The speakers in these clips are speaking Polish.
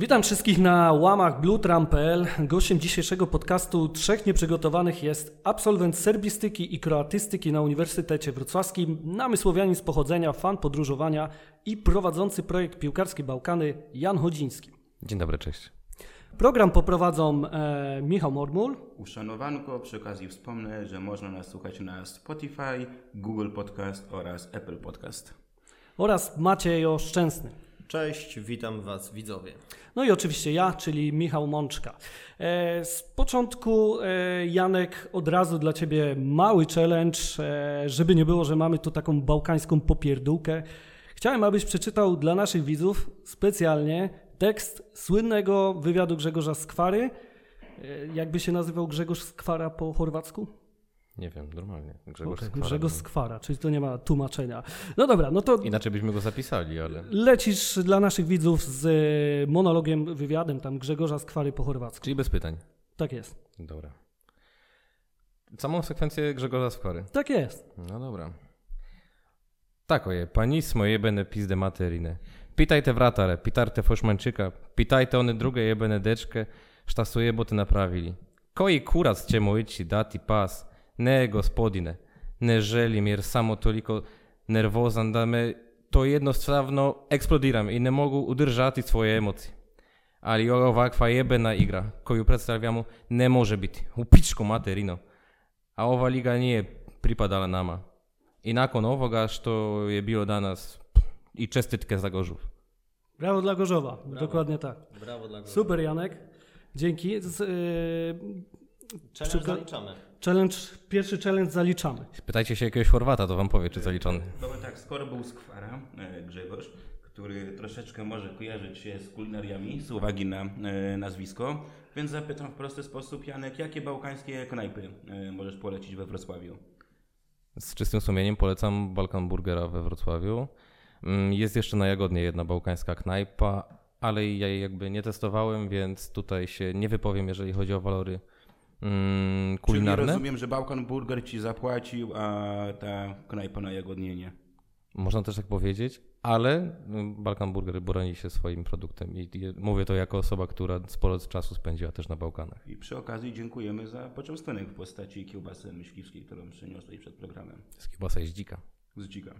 Witam wszystkich na łamach bluetram.pl. Gościem dzisiejszego podcastu Trzech Nieprzygotowanych jest absolwent serbistyki i kroatystyki na Uniwersytecie Wrocławskim, namysłowianin z pochodzenia, fan podróżowania i prowadzący projekt Piłkarskie Bałkany Jan Chodziński. Dzień dobry, cześć. Program poprowadzą e, Michał Mormul. Uszanowanko, przy okazji wspomnę, że można nas słuchać na Spotify, Google Podcast oraz Apple Podcast. Oraz Maciej Oszczęsny. Cześć, witam Was widzowie. No i oczywiście ja, czyli Michał Mączka. E, z początku, e, Janek, od razu dla Ciebie mały challenge, e, żeby nie było, że mamy tu taką bałkańską popierdółkę. Chciałem, abyś przeczytał dla naszych widzów specjalnie tekst słynnego wywiadu Grzegorza Skwary. Jakby się nazywał Grzegorz Skwara po chorwacku? Nie wiem, normalnie. Grzegorz Okay, Skwara. Grzegorz Skwara, czyli to nie ma tłumaczenia. No dobra, no to Inaczej byśmy go zapisali, ale lecisz dla naszych widzów z e, monologiem, wywiadem tam Grzegorza Skwary po chorwacku. czyli bez pytań. Tak jest. Dobra. Samą sekwencję Grzegorza Skwary. Tak jest. No dobra. Tako je, pa nismo jebene pizde materine. Pitajte vratare, pitajte Fošmančika, pitajte one druge jebene dečke šta su jebote napravili. Koji kurac ćemo ići dati pas? Ne, gospodine, ne želim jer samo toliko nervozan da me to jednostavno eksplodiram i ne mogu udržati svoje emocije. Ali ovakva jebena igra koju predstavljamo ne može biti. U pičku materino. A ova liga nije pripadala nama. I nakon ovoga što je bilo danas i čestitke za Gorzów. Brawo dla Gorzowa, dokładnie tak. Brawo dla Góry. Super Janek, dzięki. Z, yy, Challenge zaliczamy. Challenge, pierwszy challenge zaliczamy. Pytajcie się jakiegoś Chorwata, to wam powie, czy zaliczony. Powiem tak, skoro był Skwara, e, Grzegorz, który troszeczkę może kojarzyć się z kulinariami z uwagi na e, nazwisko, więc zapytam w prosty sposób, Janek, jakie bałkańskie knajpy możesz polecić we Wrocławiu? Z czystym sumieniem polecam Balkan Burgera we Wrocławiu. Mm, Jest jeszcze na Jagodnie jedna bałkańska knajpa, ale ja jej jakby nie testowałem, więc tutaj się nie wypowiem, jeżeli chodzi o walory mm, Czyli kulinarne. rozumiem, że Bałkan Burger ci zapłacił, a ta knajpa na Jagodnie nie. Można też tak powiedzieć, ale mm, Balkan Burger broni się swoim produktem i i mówię to jako osoba, która sporo czasu spędziła też na Bałkanach. I przy okazji dziękujemy za poczęstunek w postaci kiełbasy myśliwskiej, którą przyniosłeś przed programem. Z kiełbasa jest dzika. Z dzika.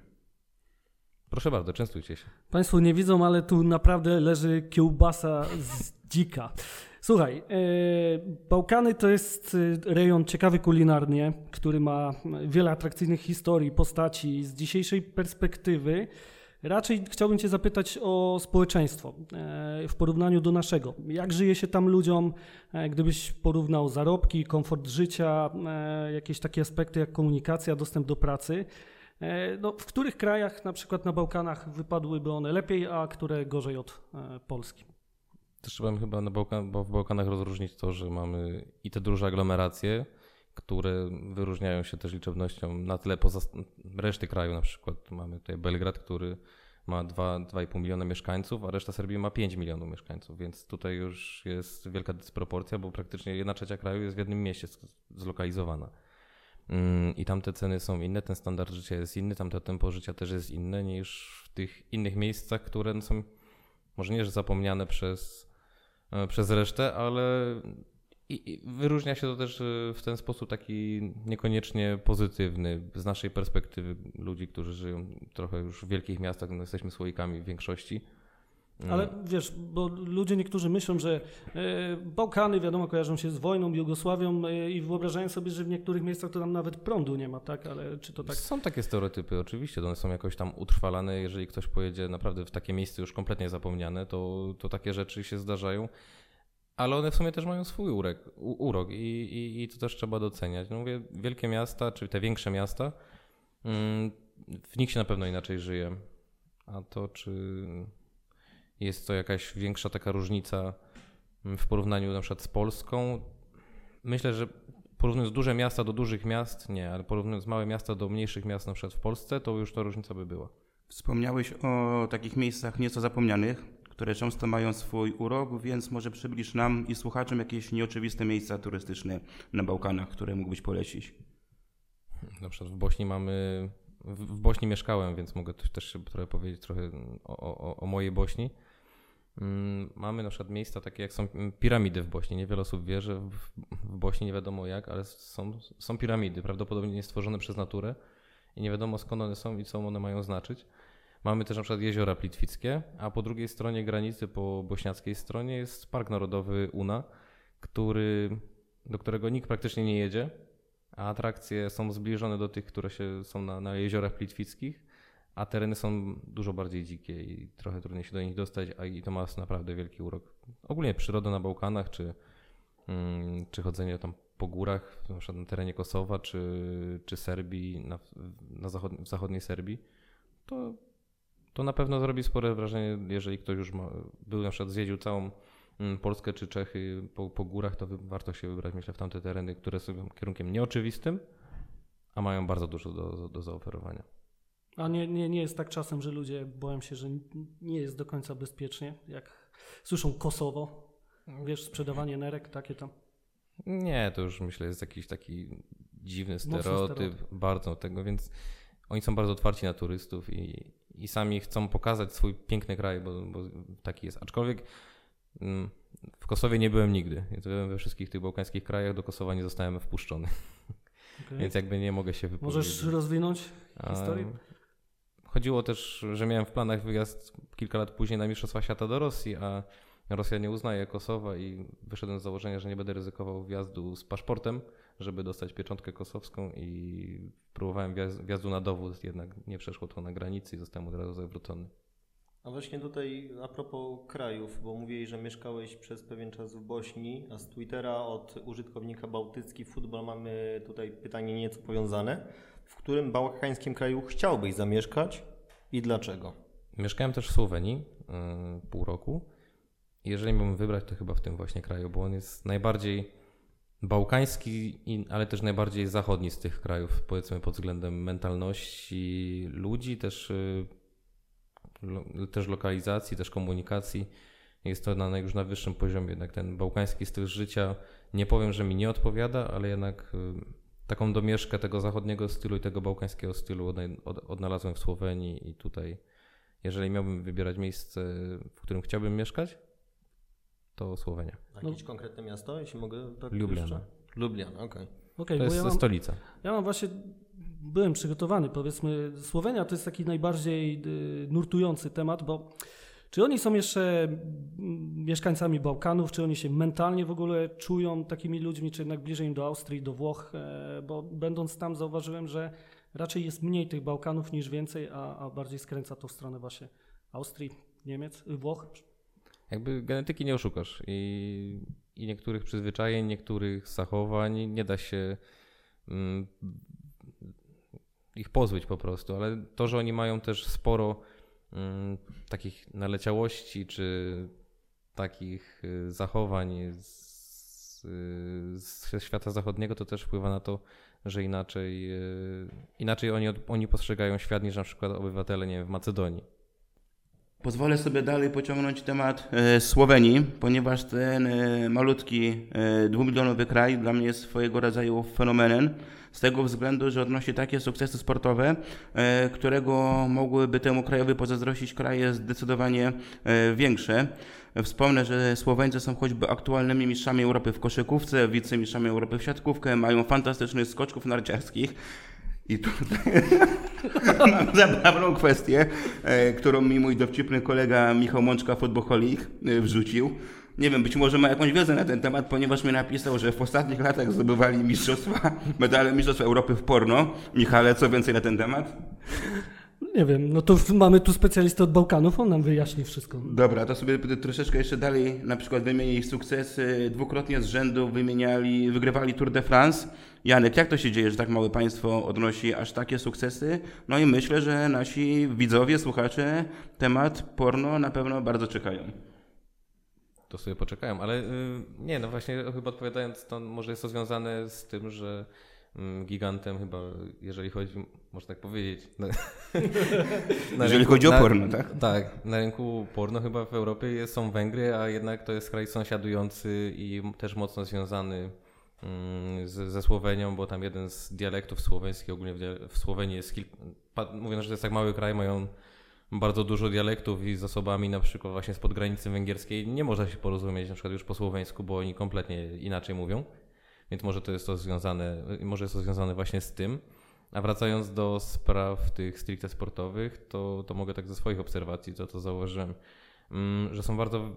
Proszę bardzo, częstujcie się. Państwo nie widzą, ale tu naprawdę leży kiełbasa z dzika. Słuchaj, e, Bałkany to jest e, rejon ciekawy kulinarnie, który ma wiele atrakcyjnych historii, postaci. Z dzisiejszej perspektywy raczej chciałbym Cię zapytać o społeczeństwo e, w porównaniu do naszego. Jak żyje się tam ludziom, e, gdybyś porównał zarobki, komfort życia, e, jakieś takie aspekty jak komunikacja, dostęp do pracy? E, No, w których krajach, na przykład na Bałkanach, wypadłyby one lepiej, a które gorzej od e, Polski? Też trzeba chyba na Bałkan, bo w Bałkanach rozróżnić to, że mamy i te duże aglomeracje, które wyróżniają się też liczebnością na tle poza reszty kraju. Na przykład mamy tutaj Belgrad, który ma 2, 2,5 miliona mieszkańców, a reszta Serbii ma 5 milionów mieszkańców, więc tutaj już jest wielka dysproporcja, bo praktycznie jedna trzecia kraju jest w jednym mieście zlokalizowana. Mm, I tam te ceny są inne, ten standard życia jest inny, tam to tempo życia też jest inne niż w tych innych miejscach, które są może nie, że zapomniane przez, przez resztę, ale i, i wyróżnia się to też e, w ten sposób taki niekoniecznie pozytywny z naszej perspektywy ludzi, którzy żyją trochę już w wielkich miastach, no jesteśmy słoikami w większości. Mm. Ale wiesz, bo ludzie niektórzy myślą, że e, Bałkany, wiadomo, kojarzą się z wojną, Jugosławią e, i wyobrażają sobie, że w niektórych miejscach to tam nawet prądu nie ma, tak? Ale czy to tak? Są takie stereotypy, oczywiście, one są jakoś tam utrwalane. Jeżeli ktoś pojedzie naprawdę w takie miejsce już kompletnie zapomniane, to, to takie rzeczy się zdarzają. Ale one w sumie też mają swój urek, u, urok i, i, i to też trzeba doceniać. No mówię, wielkie miasta, czy te większe miasta, mm, w nich się na pewno inaczej żyje. A to, czy jest to jakaś większa taka różnica mm, w porównaniu na przykład z Polską, myślę, że porównując duże miasta do dużych miast, nie, ale porównując małe miasta do mniejszych miast na przykład w Polsce, to już ta różnica by była. Wspomniałeś o takich miejscach nieco zapomnianych, które często mają swój urok, więc może przybliż nam i słuchaczom jakieś nieoczywiste miejsca turystyczne na Bałkanach, które mógłbyś polecić. Na przykład w Bośni mamy, w Bośni mieszkałem, więc mogę też- trochę powiedzieć trochę o, o, o mojej Bośni. Mm, mamy na przykład miejsca takie jak są piramidy w Bośni. Niewiele osób wie, że w, Bośni nie wiadomo jak, ale są, są piramidy, prawdopodobnie stworzone przez naturę i nie wiadomo skąd one są i co one mają znaczyć. Mamy też na przykład jeziora plitwickie, a po drugiej stronie granicy, po bośniackiej stronie jest Park Narodowy Una, który, do którego nikt praktycznie nie jedzie, a atrakcje są zbliżone do tych, które się, są na, na jeziorach plitwickich, a tereny są dużo bardziej dzikie i trochę trudniej się do nich dostać, a i to ma naprawdę wielki urok. Ogólnie przyroda na Bałkanach, czy, mm, czy chodzenie tam po górach, na przykład na terenie Kosowa, czy, czy Serbii, na, na w zachodniej Serbii, to, to na pewno zrobi spore wrażenie, jeżeli ktoś już ma, był na przykład zjeździł całą mm, Polskę czy Czechy po, po górach, to warto się wybrać, myślę, w tamte tereny, które są kierunkiem nieoczywistym, a mają bardzo dużo do, do zaoferowania. A nie, nie, nie jest tak czasem, że ludzie boją się, że nie jest do końca bezpiecznie, jak słyszą Kosowo, wiesz, sprzedawanie nerek, takie tam. Nie, to już myślę jest jakiś taki dziwny stereotyp, stereotyp, bardzo tego, więc oni są bardzo otwarci na turystów i, i sami chcą pokazać swój piękny kraj, bo, bo taki jest. Aczkolwiek mm, w Kosowie nie byłem nigdy. we wszystkich tych bałkańskich krajach do Kosowa nie zostałem wpuszczony. Okay. Więc jakby nie mogę się wypowiedzieć. Możesz rozwinąć historię? Chodziło też, że miałem w planach wyjazd kilka lat później na Mistrzostwa Świata do Rosji, a Rosja nie uznaje Kosowa i wyszedłem z założenia, że nie będę ryzykował wjazdu z paszportem, żeby dostać pieczątkę kosowską i próbowałem wjazdu na dowód, jednak nie przeszło to na granicy i zostałem od razu zawrócony. A właśnie tutaj a propos krajów, bo mówiłeś, że mieszkałeś przez pewien czas w Bośni, a z Twittera od użytkownika Bałtycki Futbol mamy tutaj pytanie nieco powiązane w którym bałkańskim kraju chciałbyś zamieszkać i dlaczego? Mieszkałem też w Słowenii yy, pół roku. Jeżeli mógłbym wybrać, to chyba w tym właśnie kraju, bo on jest najbardziej bałkański, ale też najbardziej zachodni z tych krajów, powiedzmy pod względem mentalności ludzi, też, yy, też lokalizacji, też komunikacji. Jest to na, już na wyższym poziomie. Jednak ten bałkański styl życia, nie powiem, że mi nie odpowiada, ale jednak yy, taką domieszkę tego zachodniego stylu i tego bałkańskiego stylu odnalazłem w Słowenii i tutaj, jeżeli miałbym wybierać miejsce, w którym chciałbym mieszkać, to Słowenia. Jakieś no. konkretne miasto, jeśli mogę? Tak Lubliana. Lubliana, okej. Okay. okay. to jest ja mam, stolica. Ja mam właśnie, byłem przygotowany, powiedzmy, Słowenia to jest taki najbardziej y, nurtujący temat, bo czy oni są jeszcze mm, mieszkańcami Bałkanów, czy oni się mentalnie w ogóle czują takimi ludźmi, czy jednak bliżej im do Austrii, do Włoch? E, bo będąc tam zauważyłem, że raczej jest mniej tych Bałkanów niż więcej, a, a bardziej skręca to w stronę właśnie Austrii, Niemiec, Włoch. Jakby genetyki nie oszukasz i, i niektórych przyzwyczajeń, niektórych zachowań nie da się mm, ich pozbyć po prostu, ale to, że oni mają też sporo takich naleciałości czy takich y, zachowań z, y, świata zachodniego, to też wpływa na to, że inaczej, y, inaczej oni, oni postrzegają świat niż na przykład obywatele nie wiem, w Macedonii. Pozwolę sobie dalej pociągnąć temat e, Słowenii, ponieważ ten e, malutki e, dwumilionowy kraj dla mnie jest swojego rodzaju fenomenem z tego względu, że odnosi takie sukcesy sportowe, którego mogłyby temu krajowi pozazdrościć kraje zdecydowanie większe. Wspomnę, że Słoweńcy są choćby aktualnymi mistrzami Europy w koszykówce, wicemistrzami Europy w siatkówkę, mają fantastycznych skoczków narciarskich. I tutaj mam zabawną kwestię, e, którą mi mój dowcipny kolega Michał Mączka, Fotboholik, wrzucił. Nie wiem, być może ma jakąś wiedzę na ten temat, ponieważ mi napisał, że w ostatnich latach zdobywali mistrzostwa, medale Mistrzostw Europy w porno. Michale, co więcej na ten temat? Nie wiem, no to mamy tu specjalistę od Bałkanów, on nam wyjaśni wszystko. Dobra, to sobie troszeczkę jeszcze dalej na przykład wymienię ich sukcesy. Dwukrotnie z rzędu wymieniali, wygrywali Tour de France. Janek, jak to się dzieje, że tak małe państwo odnosi aż takie sukcesy? No i myślę, że nasi widzowie, słuchacze temat porno na pewno bardzo czekają to sobie poczekają, ale y, nie, no właśnie chyba odpowiadając, to może jest to związane z tym, że gigantem chyba, jeżeli chodzi, można tak powiedzieć. Na, na jeżeli rynku, chodzi o porno, na, tak? Tak, na rynku porno chyba w Europie są Węgry, a jednak to jest kraj sąsiadujący i też mocno związany mm, z, ze Słowenią, bo tam jeden z dialektów słoweńskich, ogólnie w, w Słowenii jest kilka, mówiąc, że to jest tak mały kraj, mają bardzo dużo dialektów i zasobami na przykład właśnie spod granicy węgierskiej nie można się porozumieć na przykład już po słoweńsku, bo oni kompletnie inaczej mówią. Więc może to jest to związane, może jest to związane właśnie z tym. A wracając do spraw tych stricte sportowych, to, to mogę tak ze swoich obserwacji, to to zauważyłem, mm, że są bardzo,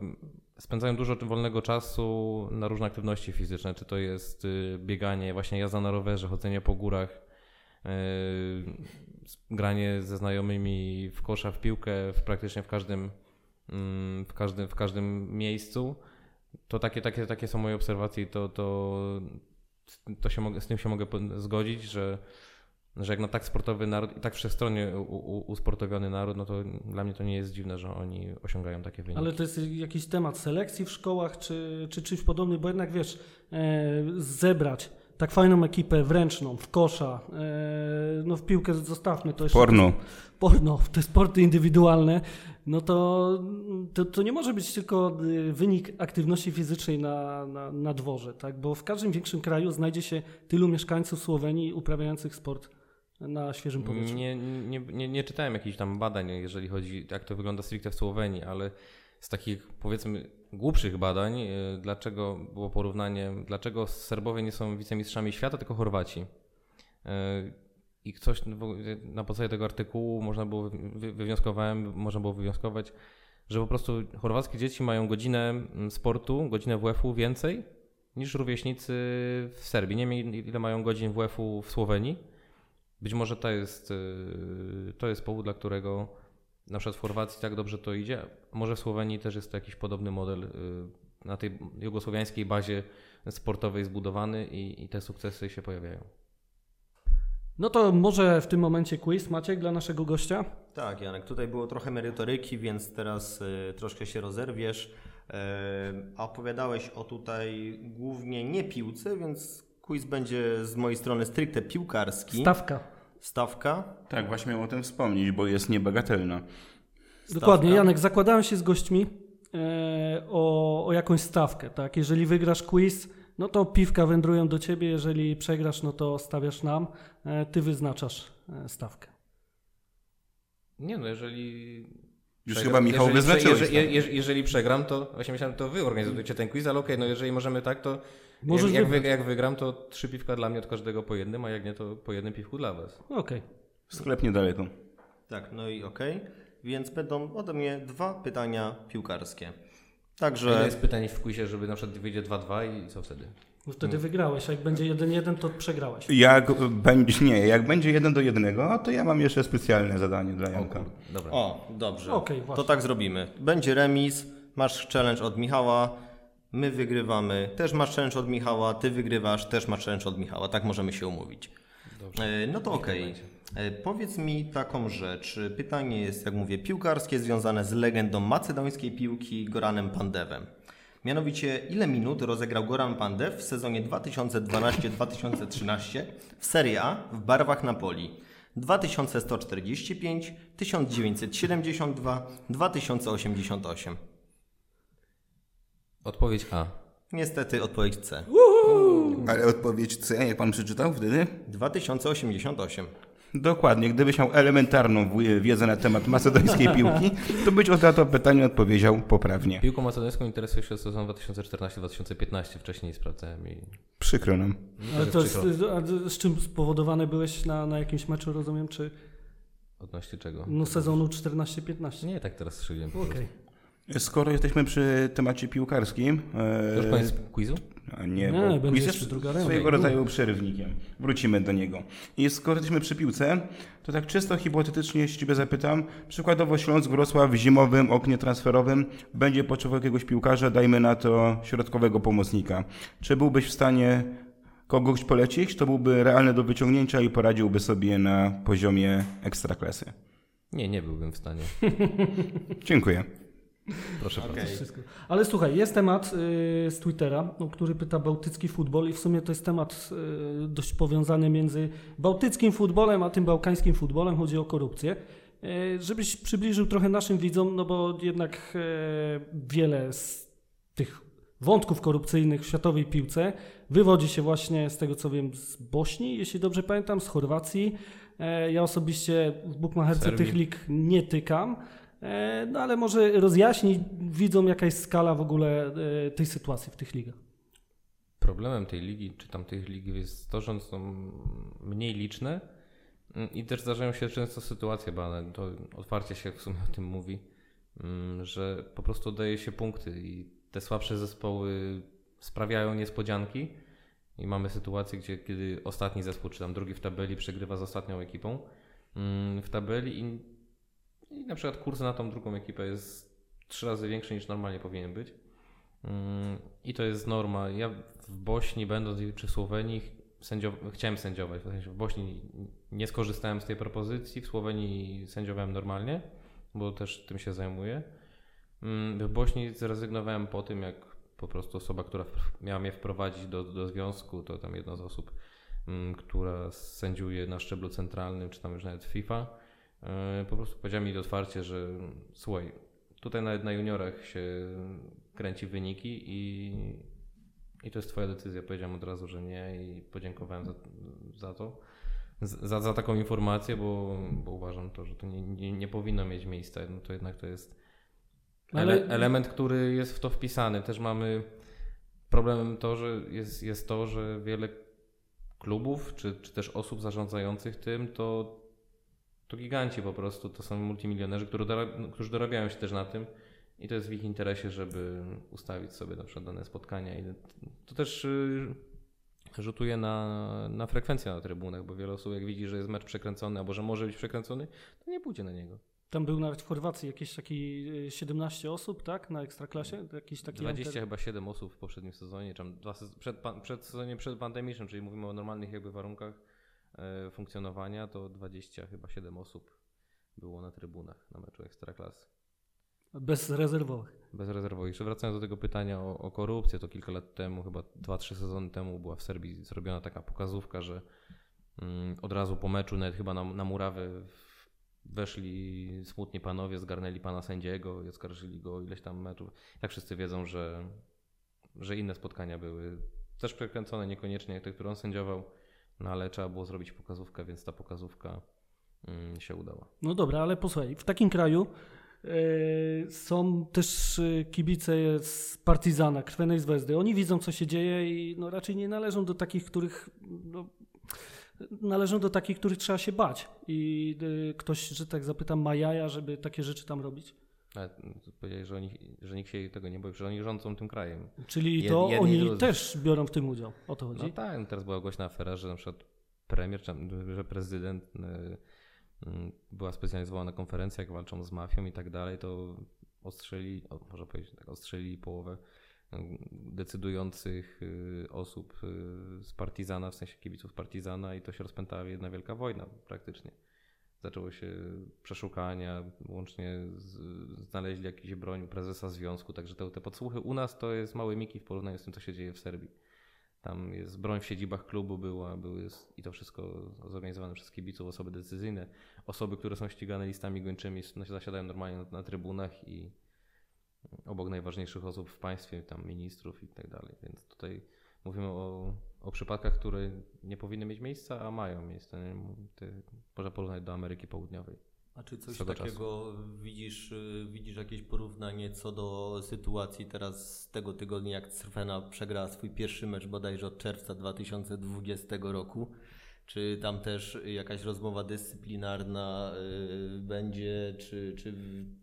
spędzają dużo wolnego czasu na różne aktywności fizyczne, czy to jest y, bieganie, właśnie jazda na rowerze, chodzenie po górach, yy, granie ze znajomymi w kosza, w piłkę, w praktycznie w każdym, mm, w każdym, w każdym miejscu. To takie, takie, takie są moje obserwacje i to, to, to się mogę, z tym się mogę zgodzić, że, że jak na tak sportowy naród i tak wszechstronnie usportowiony naród, no to dla mnie to nie jest dziwne, że oni osiągają takie wyniki. Ale to jest jakiś temat selekcji w szkołach, czy, czy czymś podobnym, bo jednak wiesz, e, zebrać tak fajną ekipę wręczną, w kosza, e, no w piłkę zostawmy to jeszcze. Porno. Porno, te sporty indywidualne, no to, to, to, nie może być tylko y, wynik aktywności fizycznej na, na, na dworze, tak? bo w każdym większym kraju znajdzie się tylu mieszkańców Słowenii uprawiających sport na świeżym powietrzu. Nie, nie, nie, nie czytałem jakichś tam badań, jeżeli chodzi, jak to wygląda stricte w Słowenii, ale z takich powiedzmy głupszych badań, y, dlaczego było porównanie, dlaczego Serbowie nie są wicemistrzami świata, tylko Chorwaci. I ktoś na podstawie tego artykułu można było, wywnioskowałem, można było wywnioskować, że po prostu chorwackie dzieci mają godzinę mm, sportu, godzinę WF-u więcej niż rówieśnicy w Serbii. Nie wiem ile mają godzin WF-u w Słowenii. Być może to jest, y, to jest powód, dla którego na przykład w Chorwacji tak dobrze to idzie. Może w Słowenii też jest to jakiś podobny model y, na tej jugosłowiańskiej bazie sportowej zbudowany i, i te sukcesy się pojawiają. No to może w tym momencie quiz Maciek dla naszego gościa? Tak, Janek, tutaj było trochę merytoryki, więc teraz y, troszkę się rozerwiesz. Y, a opowiadałeś o tutaj głównie nie piłce, więc quiz będzie z mojej strony stricte piłkarski. Stawka stawka. Tak, właśnie miałem o tym wspomnieć, bo jest niebagatelna. Stawka. Dokładnie, Janek, zakładałem się z gośćmi e, o, o jakąś stawkę. Tak? Jeżeli wygrasz quiz, no to piwka wędrują do ciebie, jeżeli przegrasz, no to stawiasz nam, e, ty wyznaczasz e, stawkę. Nie no, jeżeli już przegram, chyba Michał jeżeli, wyznaczyłeś. Jeżeli, jeżeli, jeżeli, przegram, to właśnie myślałem, to wy organizujecie ten quiz, ale okej, okay, no jeżeli możemy tak, to Możesz jak, jak, jak, wygram, to trzy piwka dla mnie od każdego po jednym, a jak nie, to po jednym piwku dla was. Okej. Okay. Sklep niedaleko. Tak, no i okej. Okay. Więc będą ode mnie dwa pytania piłkarskie. Także... A jest pytanie w quizie, żeby na przykład wyjdzie 2-2 i co wtedy? No wtedy hmm. wygrałeś, a jak będzie 1-1, to przegrałeś. Jak będzie, nie, jak będzie 1 do 1, to ja mam jeszcze specjalne zadanie dla Janka. O, dobra. o dobrze. Okay, to tak zrobimy. Będzie remis, masz challenge od Michała, my wygrywamy, też masz challenge od Michała, ty wygrywasz, też masz challenge od Michała. Tak możemy się umówić. Dobrze. E, no to okej. Okay. E, powiedz mi taką rzecz. Pytanie jest, jak mówię, piłkarskie, związane z legendą macedońskiej piłki Goranem Pandewem. Mianowicie, ile minut rozegrał Goran Pandev w sezonie 2012-2013 w Serie A w barwach Napoli? 2145, 1972, 2088. Odpowiedź A. Niestety odpowiedź C. Ale odpowiedź C, jak pan przeczytał wtedy? 2088. Dokładnie. Gdybyś miał elementarną wiedzę na temat macedońskiej piłki, to być od to pytanie odpowiedział poprawnie. Piłką macedońską interesuje się sezon 2014-2015. Wcześniej sprawdzałem i... Przykro nam. Ale to jest, z czym spowodowane byłeś na, na jakimś meczu, rozumiem, czy... Odnośnie czego? No sezonu 14-15. Nie, tak teraz strzeliłem. Okej. Okay. Skoro jesteśmy przy temacie piłkarskim. E, Już koniec quizu? Nie, nie bo quiz jest swojego rodzaju przerywnikiem. Wrócimy do niego. I skoro jesteśmy przy piłce, to tak czysto hipotetycznie się Ciebie zapytam. Przykładowo Śląsk Wrocław w zimowym oknie transferowym będzie potrzebował jakiegoś piłkarza, dajmy na to środkowego pomocnika. Czy byłbyś w stanie kogoś polecić, kto byłby realny do wyciągnięcia i poradziłby sobie na poziomie ekstraklasy? Nie, nie byłbym w stanie. Dziękuję. Proszę okay. bardzo. Ale słuchaj, jest temat y, z Twittera, no, który pyta bałtycki futbol i w sumie to jest temat y, dość powiązany między bałtyckim futbolem a tym bałkańskim futbolem. Chodzi o korupcję. Y, żebyś przybliżył trochę naszym widzom, no bo jednak wiele z tych wątków korupcyjnych w światowej piłce wywodzi się właśnie z tego co wiem z Bośni, jeśli dobrze pamiętam, z Chorwacji E, Ja osobiście w bukmacherce tych lig nie tykam, no ale może rozjaśnić widzą jaka jest skala w ogóle e, tej sytuacji w tych ligach. Problemem tej ligi, czy tam tych lig jest to, że są mniej liczne mm, i też zdarzają się często sytuacje, bo to otwarcie się w sumie o tym mówi, mm, że po prostu oddaje się punkty i te słabsze zespoły sprawiają niespodzianki i mamy sytuację, gdzie kiedy ostatni zespół, czy tam drugi w tabeli przegrywa z ostatnią ekipą mm, w tabeli i, i na przykład kurs na tą drugą ekipę jest trzy razy większy niż normalnie powinien być. Mm, I to jest norma. Ja w Bośni, będąc czy w Słowenii, sędziow- chciałem sędziować. W, sensie w Bośni nie skorzystałem z tej propozycji, w Słowenii sędziowałem normalnie, bo też tym się zajmuję. Mm, W Bośni zrezygnowałem po tym, jak po prostu osoba, która miała mnie wprowadzić do, do związku, to tam jedna z osób, mm, która sędziuje na szczeblu centralnym, czy tam już nawet FIFA, po prostu powiedziała mi otwarcie, że słuchaj, tutaj nawet na juniorach się kręci wyniki i, i to jest twoja decyzja. Powiedziałem od razu, że nie i podziękowałem za, za to. Za, za taką informację, bo, bo uważam to, że to nie, nie, nie powinno mieć miejsca. No to jednak to jest Ale- ele, element, który jest w to wpisany. Też mamy problemem to, że jest, jest to, że wiele klubów, czy, czy też osób zarządzających tym, to, to giganci po prostu, to są multimilionerzy, którzy, dorab- którzy dorabiają się też na tym i to jest w ich interesie, żeby ustawić sobie na przykład dane spotkania i to też y, rzutuje na, na frekwencję na trybunach, bo wiele osób jak widzi, że jest mecz przekręcony albo że może być przekręcony, to nie pójdzie na niego. Tam był nawet w Chorwacji jakieś taki e, 17 osób, tak, na ekstraklasie, jakiś taki 20 enter- chyba 7 osób w poprzednim sezonie, czy przed, przed sezonie przedpandemicznym, czyli mówimy o normalnych jakby warunkach funkcjonowania, to 20 chyba 7 osób było na trybunach na meczu Ekstraklasy. bezrezerwowych. Bezrezerwowo. Jeszcze wracając do tego pytania o, o korupcję, to kilka lat temu, chyba 2-3 sezony temu była w Serbii zrobiona taka pokazówka, że mm, od razu po meczu, nawet chyba na, na murawę weszli smutni panowie, zgarnęli pana sędziego i oskarżyli go o ileś tam meczów. Jak wszyscy wiedzą, że, że inne spotkania były też przekręcone, niekoniecznie jak te, które on sędziował, no ale trzeba było zrobić pokazówkę, więc ta pokazówka mm, się udała. No dobra, ale posłuchaj, w takim kraju e, są też e, kibice z Partizana, Krwenej Zvezdy. Oni widzą, co się dzieje i no, raczej nie należą do takich, których no, należą do takich, których trzeba się bać. I e, ktoś, że tak zapytam, ma jaja, żeby takie rzeczy tam robić. Ale powiedzieli, że, oni, że nikt się tego nie boi, że oni rządzą tym krajem. Czyli to oni drudzy. też biorą w tym udział. O to chodzi. No tak, no teraz była głośna afera, że na przykład premier, że prezydent y, y, była specjalnie zwołana konferencja, jak walczą z mafią i tak dalej, to ostrzeli, o, można powiedzieć tak, ostrzeli połowę y, decydujących y, osób y, z Partizana, w sensie kibiców Partizana i to się rozpętała jedna wielka wojna praktycznie. Zaczęło się przeszukania, łącznie z, znaleźli jakąś broń prezesa związku, także te, te podsłuchy u nas to jest małe miki w porównaniu z tym, co się dzieje w Serbii. Tam jest broń w siedzibach klubu była, były i to wszystko zorganizowane przez kibiców, osoby decyzyjne, osoby, które są ścigane listami gończymi, no, zasiadają normalnie na, na trybunach i obok najważniejszych osób w państwie, tam ministrów i tak dalej. Więc tutaj mówimy o, o przypadkach, które nie powinny mieć miejsca, a mają miejsce. Nie? Te, można porównać do Ameryki Południowej. A czy coś takiego widzisz, y, widzisz jakieś porównanie co do sytuacji teraz z tego tygodnia, jak Crvena przegrała swój pierwszy mecz bodajże od czerwca 2020 roku? Czy tam też jakaś rozmowa dyscyplinarna y, będzie, czy, czy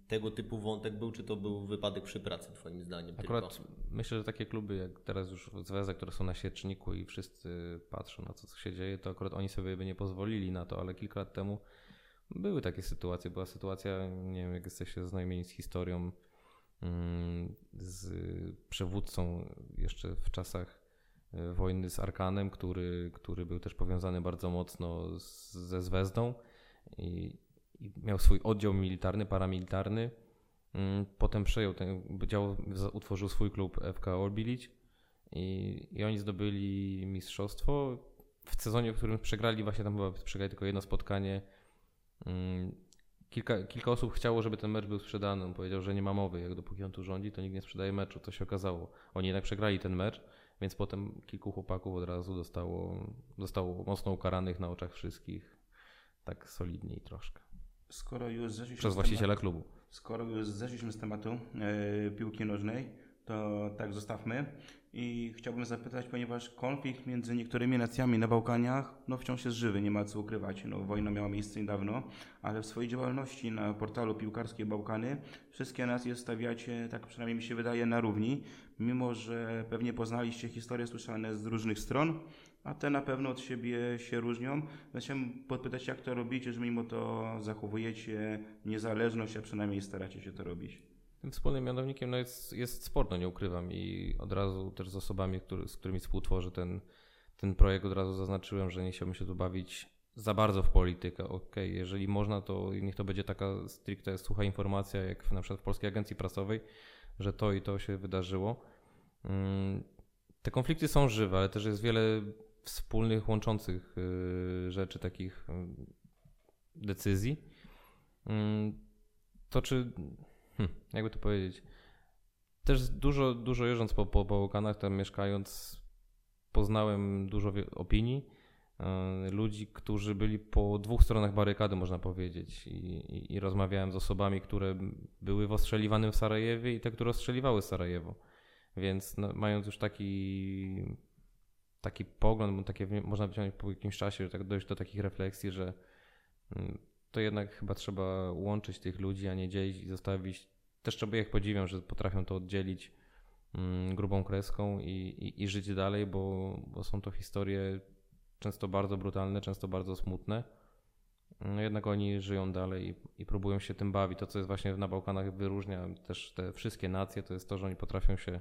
tego typu wątek był, czy to był wypadek przy pracy twoim zdaniem Akurat tylko? myślę, że takie kluby jak teraz już Zvezda, które są na sieczniku i wszyscy patrzą na to, co się dzieje, to akurat oni sobie by nie pozwolili na to, ale kilka lat temu były takie sytuacje. Była sytuacja, nie wiem, jak jesteście zaznajomieni z historią, mm, z przywódcą jeszcze w czasach wojny z Arkanem, który, który był też powiązany bardzo mocno z, ze Zvezdą i, i miał swój oddział militarny, paramilitarny. Mm, Potem przejął ten dział, utworzył swój klub FK Orbilić i, i oni zdobyli mistrzostwo. W sezonie, w którym przegrali, właśnie tam chyba przegrali tylko jedno spotkanie. Mm, Kilka, kilka osób chciało, żeby ten mecz był sprzedany. On powiedział, że nie ma mowy. Jak dopóki on tu rządzi, to nikt nie sprzedaje meczu. To się okazało. Oni jednak przegrali ten mecz, więc potem kilku chłopaków od razu dostało, zostało mocno ukaranych na oczach wszystkich. tak solidniej troszkę. Skoro już zeszliśmy Przez właściciela klubu. Skoro już zeszliśmy z tematu e, piłki nożnej, to tak zostawmy. I chciałbym zapytać, ponieważ konflikt między niektórymi nacjami na Bałkaniach no wciąż jest żywy, nie ma co ukrywać. No, wojna miała miejsce niedawno, ale w swojej działalności na portalu Piłkarskie Bałkany wszystkie nacje stawiacie, tak przynajmniej mi się wydaje, na równi, mimo że pewnie poznaliście historie słyszane z różnych stron, a te na pewno od siebie się różnią. Chciałem podpytać, jak to robicie, że mimo to zachowujecie niezależność, a przynajmniej staracie się to robić. Tym wspólnym mianownikiem no jest, jest sport, no nie ukrywam. I od razu też z osobami, który, z którymi współtworzę ten, ten projekt, od razu zaznaczyłem, że nie chciałbym się tu bawić za bardzo w politykę. Okej, okay, jeżeli można, to niech to będzie taka stricte sucha informacja, jak na przykład w Polskiej Agencji Prasowej, że to i to się wydarzyło. Mm, te konflikty są żywe, ale też jest wiele wspólnych, łączących y, rzeczy, takich y, decyzji. Mm, to czy hmm, jakby to powiedzieć, też dużo, dużo jeżdżąc po, po Bałkanach, tam mieszkając, poznałem dużo opinii e, ludzi, którzy byli po dwóch stronach barykady, można powiedzieć. I, i, I, rozmawiałem z osobami, które były w ostrzeliwanym Sarajewie i te, które ostrzeliwały Sarajewo. Więc no, mając już taki, taki pogląd, takie, można wyciągnąć po jakimś czasie, tak dojść do takich refleksji, że mm, to jednak chyba trzeba łączyć tych ludzi, a nie dzielić i zostawić. Też trzeba ich podziwiam, że potrafią to oddzielić mm, grubą kreską i, i, i, żyć dalej, bo, bo są to historie często bardzo brutalne, często bardzo smutne. No jednak oni żyją dalej i, i, próbują się tym bawić. To, co jest właśnie na Bałkanach wyróżnia też te wszystkie nacje, to jest to, że oni potrafią się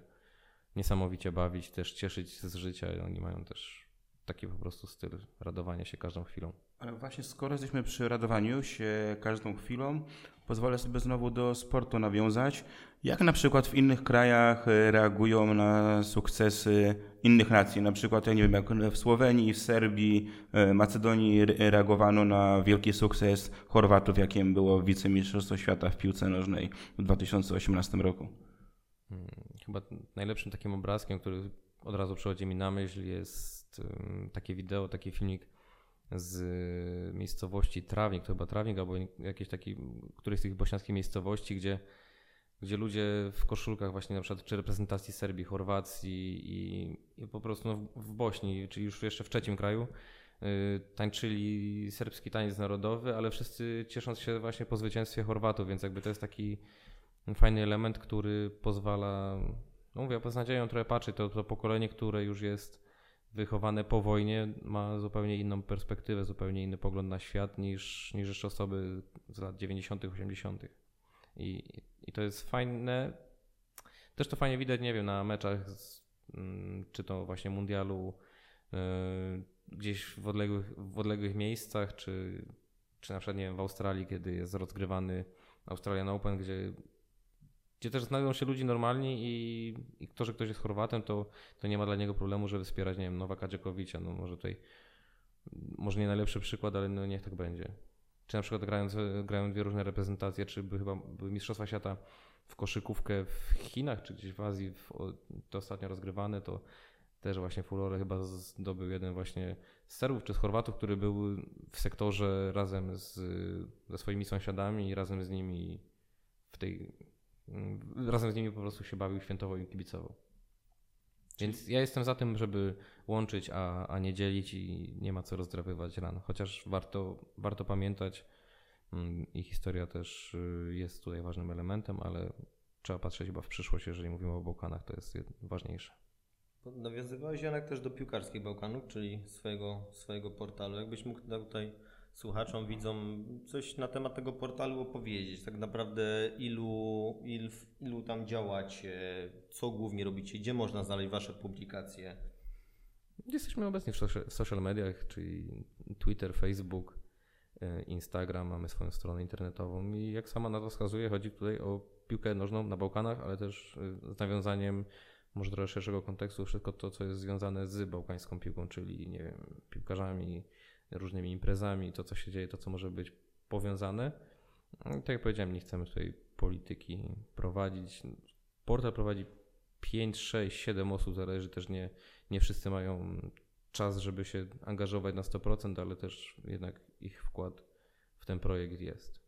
niesamowicie bawić, też cieszyć z życia. Oni mają też taki po prostu styl radowania się każdą chwilą. Ale właśnie skoro jesteśmy przy radowaniu się każdą chwilą, pozwolę sobie znowu do sportu nawiązać. Jak na przykład w innych krajach e, reagują na sukcesy innych nacji? Na przykład, ja nie wiem, jak w Słowenii, w Serbii, e, Macedonii reagowano na wielki sukces Chorwatów, jakim było wicemistrzostwo świata w piłce nożnej w 2018 roku. Hmm, chyba najlepszym takim obrazkiem, który od razu przychodzi mi na myśl, jest takie wideo, taki filmik z miejscowości Trawnik, to chyba Trawnik albo jakiś taki, któryś z tych bośniackich miejscowości, gdzie, gdzie ludzie w koszulkach właśnie na przykład czy reprezentacji Serbii, Chorwacji i, i po prostu no w Bośni, czyli już jeszcze w trzecim kraju, yy, tańczyli serbski taniec narodowy, ale wszyscy ciesząc się właśnie po zwycięstwie Chorwatów, więc jakby to jest taki fajny element, który pozwala, no mówię, z nadzieją trochę patrzeć, to, to pokolenie, które już jest wychowane po wojnie ma zupełnie inną perspektywę, zupełnie inny pogląd na świat niż, niż jeszcze osoby z lat 90., 80. I, I to jest fajne. Też to fajnie widać, nie wiem, na meczach, z, mm, czy to właśnie mundialu, yy, gdzieś w odległych, w odległych miejscach, czy, czy na przykład nie wiem, w Australii, kiedy jest rozgrywany Australian Open, gdzie gdzie też znajdą się ludzi normalni i, i to, że ktoś jest Chorwatem, to, to nie ma dla niego problemu, żeby wspierać, nie wiem, Nowaka Dziekowicza. No może tutaj, może nie najlepszy przykład, ale no niech tak będzie. Czy na przykład grając, grają dwie różne reprezentacje, czy by chyba były Mistrzostwa Świata w koszykówkę w Chinach, czy gdzieś w Azji, w, to ostatnio rozgrywane, to też właśnie furorę chyba zdobył jeden właśnie z Serbów czy z Chorwatów, który był w sektorze razem z, ze swoimi sąsiadami i razem z nimi w tej razem z nimi po prostu się bawił, świętował i kibicował. Więc ja jestem za tym, żeby łączyć, a, a nie dzielić i nie ma co rozdrapywać ran. Chociaż warto, warto pamiętać mm, i historia też y, jest tutaj ważnym elementem, ale trzeba patrzeć chyba w przyszłość, jeżeli mówimy o Bałkanach, to jest ważniejsze. Nawiązywałeś Janek też do piłkarskich Bałkanów, czyli swojego, swojego portalu. Jakbyś mógł tutaj słuchaczom, widzom coś na temat tego portalu opowiedzieć? Tak naprawdę ilu, il, ilu tam działacie, co głównie robicie, gdzie można znaleźć Wasze publikacje? Jesteśmy obecni w social mediach, czyli Twitter, Facebook, e, Instagram, mamy swoją stronę internetową i jak sama nazwa wskazuje, chodzi tutaj o piłkę nożną na Bałkanach, ale też e, z nawiązaniem może trochę szerszego kontekstu, wszystko to, co jest związane z bałkańską piłką, czyli nie wiem, piłkarzami, różnymi imprezami, to co się dzieje, to co może być powiązane. Tak jak powiedziałem, nie chcemy tutaj polityki prowadzić. Portal prowadzi 5, 6, 7 osób, zależy też nie, nie wszyscy mają czas, żeby się angażować na 100%, ale też jednak ich wkład ten projekt jest.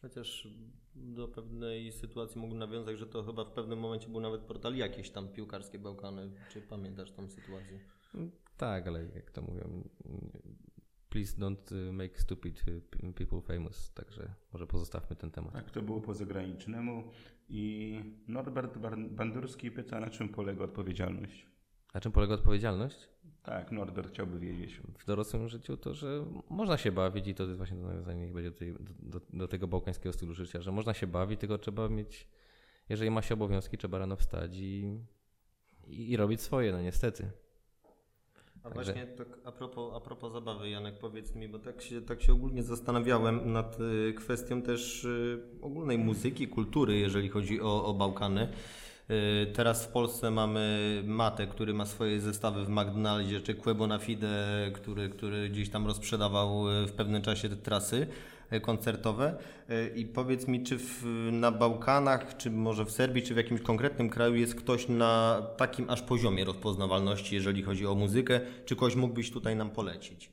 Chociaż do pewnej sytuacji mógłbym nawiązać, że to chyba w pewnym momencie był nawet portal jakieś tam piłkarskie Bałkany. Czy pamiętasz tą sytuację? Tak, ale jak to mówią, please don't y, make stupid y, people famous, także może pozostawmy ten temat. Tak, to było po zagranicznemu. I Norbert Bandurski pyta, na czym polega odpowiedzialność. Na czym polega odpowiedzialność? Tak, Norbert chciałby wiedzieć. w dorosłym życiu, to że można się bawić i to jest właśnie to nawiązanie niech będzie do, tej, do, do tego bałkańskiego stylu życia, że można się bawić, tylko trzeba mieć, jeżeli ma się obowiązki, trzeba rano wstać i, i, i robić swoje, no niestety. A Także- właśnie tak a propos, a propos zabawy, Janek, powiedz mi, bo tak się, tak się ogólnie zastanawiałem nad y, kwestią też y, ogólnej muzyki, kultury, jeżeli chodzi o, o Bałkany. Y, Teraz w Polsce mamy Matę, który ma swoje zestawy w McDonaldzie, czy Quebo na Fide, który, który gdzieś tam rozprzedawał y, w pewnym czasie te trasy koncertowe. Y, I powiedz mi, czy w, na Bałkanach, czy może w Serbii, czy w jakimś konkretnym kraju jest ktoś na takim aż poziomie rozpoznawalności, jeżeli chodzi o muzykę, czy kogoś mógłbyś tutaj nam polecić?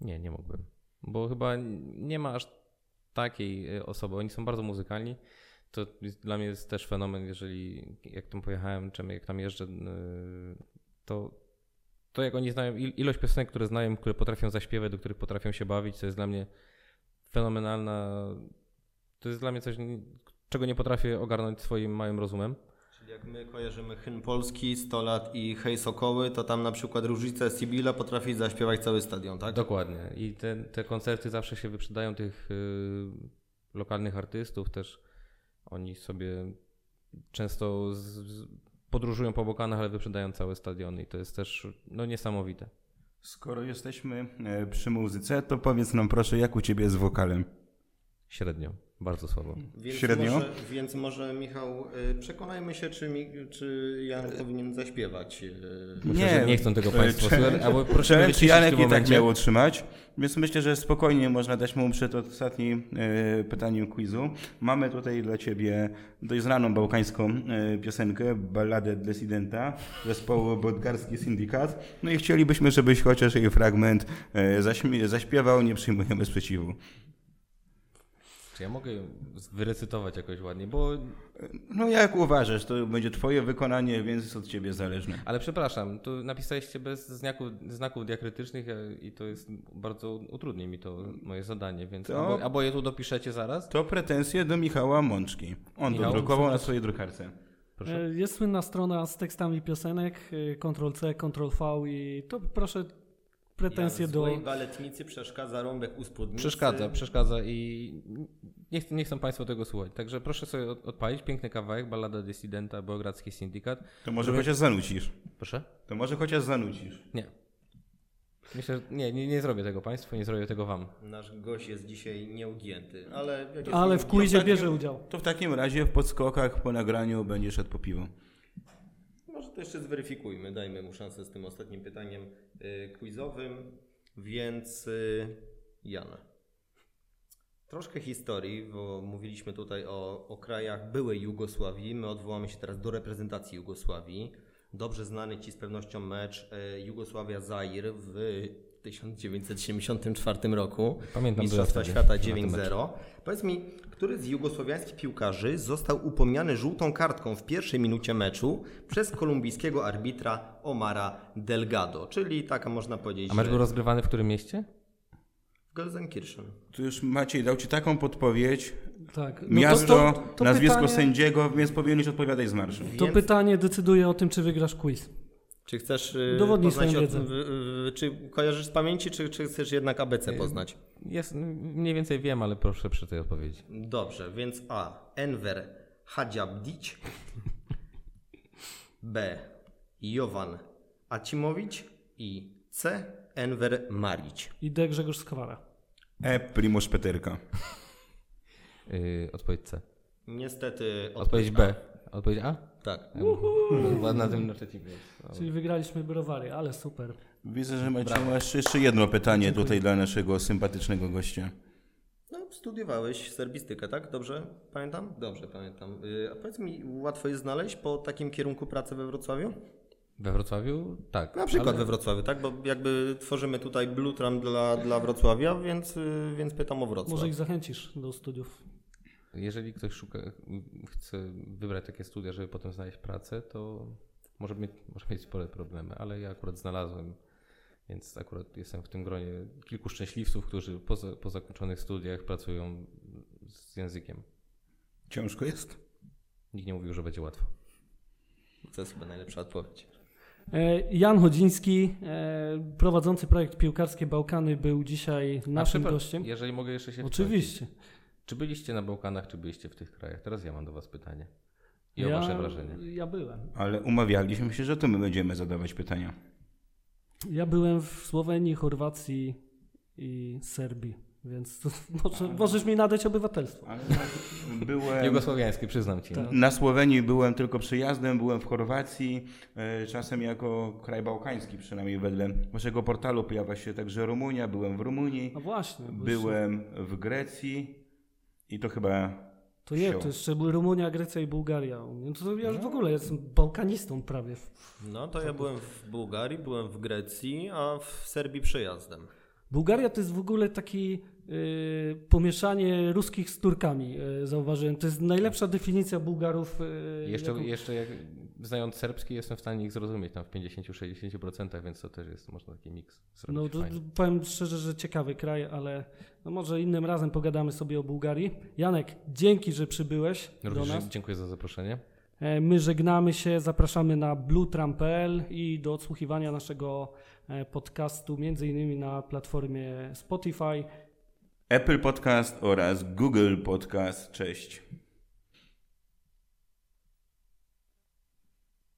Nie, nie mógłbym, bo chyba nie ma aż takiej y, osoby, oni są bardzo muzykalni, to dla mnie jest też fenomen, jeżeli jak tam pojechałem, czy jak tam jeżdżę, y, to, to jak oni znają, il- ilość piosenek, które znają, które potrafią zaśpiewać, do których potrafią się bawić, to jest dla mnie fenomenalna, to jest dla mnie coś, czego nie potrafię ogarnąć swoim małym rozumem. Czyli jak my kojarzymy hymn polski, 100 lat i Hej Sokoły, to tam na przykład Różnica Sibilla potrafi zaśpiewać cały stadion, tak? Dokładnie. I te, te koncerty zawsze się wyprzedają tych y, lokalnych artystów też. Oni sobie często z, z, podróżują po Bokanach, ale wyprzedają całe stadiony i to jest też no, niesamowite. Skoro jesteśmy e, przy muzyce, to powiedz nam proszę, jak u ciebie z wokalem? Średnio. Bardzo słabo. Więc Średnio? Może, więc może Michał, y, przekonajmy się, czy, mi, czy Jan powinien zaśpiewać. y, Myślę, że nie chcą tego Państwo czy- słuchać, albo proszę Czy, Janek i tak miał otrzymać? Więc myślę, że spokojnie można dać mu przed ostatnim e, pytaniem quizu. Mamy tutaj dla Ciebie dość znaną bałkańską piosenkę, balladę Desidenta zespołu Bodgarski Syndikat. No i chcielibyśmy, żebyś chociaż jej fragment zaśpiewał, nie przyjmujemy sprzeciwu. Czy ja mogę wyrecytować jakoś ładnie, bo... No jak uważasz, to będzie Twoje wykonanie, więc jest od Ciebie zależne. Ale przepraszam, tu napisaliście bez znaków, znaków diakrytycznych e, i to jest bardzo utrudni mi to moje zadanie, więc To- albo, albo je tu dopiszecie zaraz. To pretensje do Michała Mączki. On Michał, to drukował na swojej drukarce. Proszę. E, Jest słynna strona z tekstami piosenek, e, Ctrl-C, Ctrl-V i to proszę pretensje Jan w do... swojej baletnicy przeszkadza rąbek u spódnicy. Przeszkadza, przeszkadza i nie, ch- nie chcą Państwo tego słuchać. Także proszę sobie od- odpalić piękny kawałek, Ballada Dissidenta, Beogradzki Syndikat. To może Żeby- chociaż zanucisz. Proszę? To może chociaż zanucisz. Nie. Myślę, że nie, nie, nie zrobię tego Państwu, nie zrobię tego Wam. Nasz gość jest dzisiaj nieugięty, ale... Ale w quizie bierze udział. To w takim razie w podskokach po nagraniu będziesz szedł po piwo. To jeszcze zweryfikujmy, dajmy mu szansę z tym ostatnim pytaniem y, quizowym. Więc y, Jan, troszkę historii, bo mówiliśmy tutaj o, o krajach byłej Jugosławii. My odwołamy się teraz do reprezentacji Jugosławii. Dobrze znany Ci z pewnością mecz y, Jugosławia-Zair w 1974 roku. Pamiętam, Mistrzostwa Świata wtedy na tym 9-0. Powiedz mi, który z jugosłowiańskich piłkarzy został upomniany żółtą kartką w pierwszej minucie meczu przez kolumbijskiego arbitra Omara Delgado, czyli taka można powiedzieć, A mecz że był rozgrywany w którym mieście? w Gelsenkirchen. Tu już Maciej dał ci taką podpowiedź. Tak. No to- Miasto, to- to nazwisko pytanie- sędziego, więc powinieneś odpowiadać z marszu. To Więc- pytanie decyduje o tym, czy wygrasz quiz. Czy chcesz y, Udowodnij poznać swoją o tym, wiedzę. y, y, czy kojarzysz z pamięci, czy, czy chcesz jednak ABC poznać? Jest, mniej więcej wiem, ale proszę przy tej odpowiedzi. Dobrze, więc A. Enver Hadjabdic B. Jovan Acimowicz i C. Enver Marić. I D. Grzegorz Skwara. E, Primoz Peterka. Yy, odpowiedź C. Niestety Odpowiedź B. Odpowiedź A? Tak. Ładna tym na trzecim jest. Czyli wygraliśmy browary, ale super. Widzę, że Maciej masz jeszcze jedno pytanie tutaj dla naszego sympatycznego gościa. No, studiowałeś serbistykę, tak? Dobrze pamiętam? Dobrze pamiętam. Y, A powiedz mi, łatwo jest znaleźć po takim kierunku pracy we Wrocławiu? We Wrocławiu? Tak. Na przykład ale we Wrocławiu, tak? Bo jakby tworzymy tutaj Blutram dla, dla Wrocławia, więc, y, więc pytam o Wrocław. Może ich zachęcisz do studiów. Jeżeli ktoś szuka, chce wybrać takie studia, żeby potem znaleźć pracę, to może mieć, może mieć spore problemy, ale ja akurat znalazłem, więc akurat jestem w tym gronie kilku szczęśliwców, którzy po, po zakończonych studiach pracują z językiem. Ciężko jest? Nikt nie mówił, że będzie łatwo. To jest chyba najlepsza odpowiedź. E, Jan Chodziński, e, prowadzący projekt Piłkarskie Bałkany, był dzisiaj naszym gościem. Jeżeli mogę jeszcze się Oczywiście. wtrącić. Czy byliście na Bałkanach, czy byliście w tych krajach? Teraz ja mam do Was pytanie. I o ja, Wasze wrażenie. Ja byłem. Ale umawialiśmy się, że to my będziemy zadawać pytania. Ja byłem w Słowenii, Chorwacji i Serbii, więc to, może, możesz mi nadać obywatelstwo. Ale byłem... Jugosłowiański, przyznam Ci. Tak. No. Na Słowenii byłem tylko przyjazdem, byłem w Chorwacji, e, czasem jako kraj bałkański, przynajmniej wedle waszego portalu pojawia się także Rumunia, byłem w Rumunii, No właśnie. byłem w Grecji i to chyba To nie, Sio. to jeszcze były Rumunia, Grecja i Bułgaria. No to ja już w ogóle jestem bałkanistą prawie. No to ja byłem w Bułgarii, byłem w Grecji, a w Serbii przejazdem. Bułgaria to jest w ogóle taki y, pomieszanie ruskich z Turkami, y, zauważyłem. To jest najlepsza definicja Bułgarów. y, Jeszcze, jaką- jeszcze jak, znając serbski jestem w stanie ich zrozumieć tam w 50-60%, więc to też jest, można taki miks No to, powiem szczerze, że ciekawy kraj, ale no może innym razem pogadamy sobie o Bułgarii. Janek, dzięki, że przybyłeś do Również nas. dziękuję za zaproszenie. E, My żegnamy się, zapraszamy na bluetram.pl i do odsłuchiwania naszego e, podcastu między innymi na platformie Spotify. Apple Podcast oraz Google Podcast. Cześć.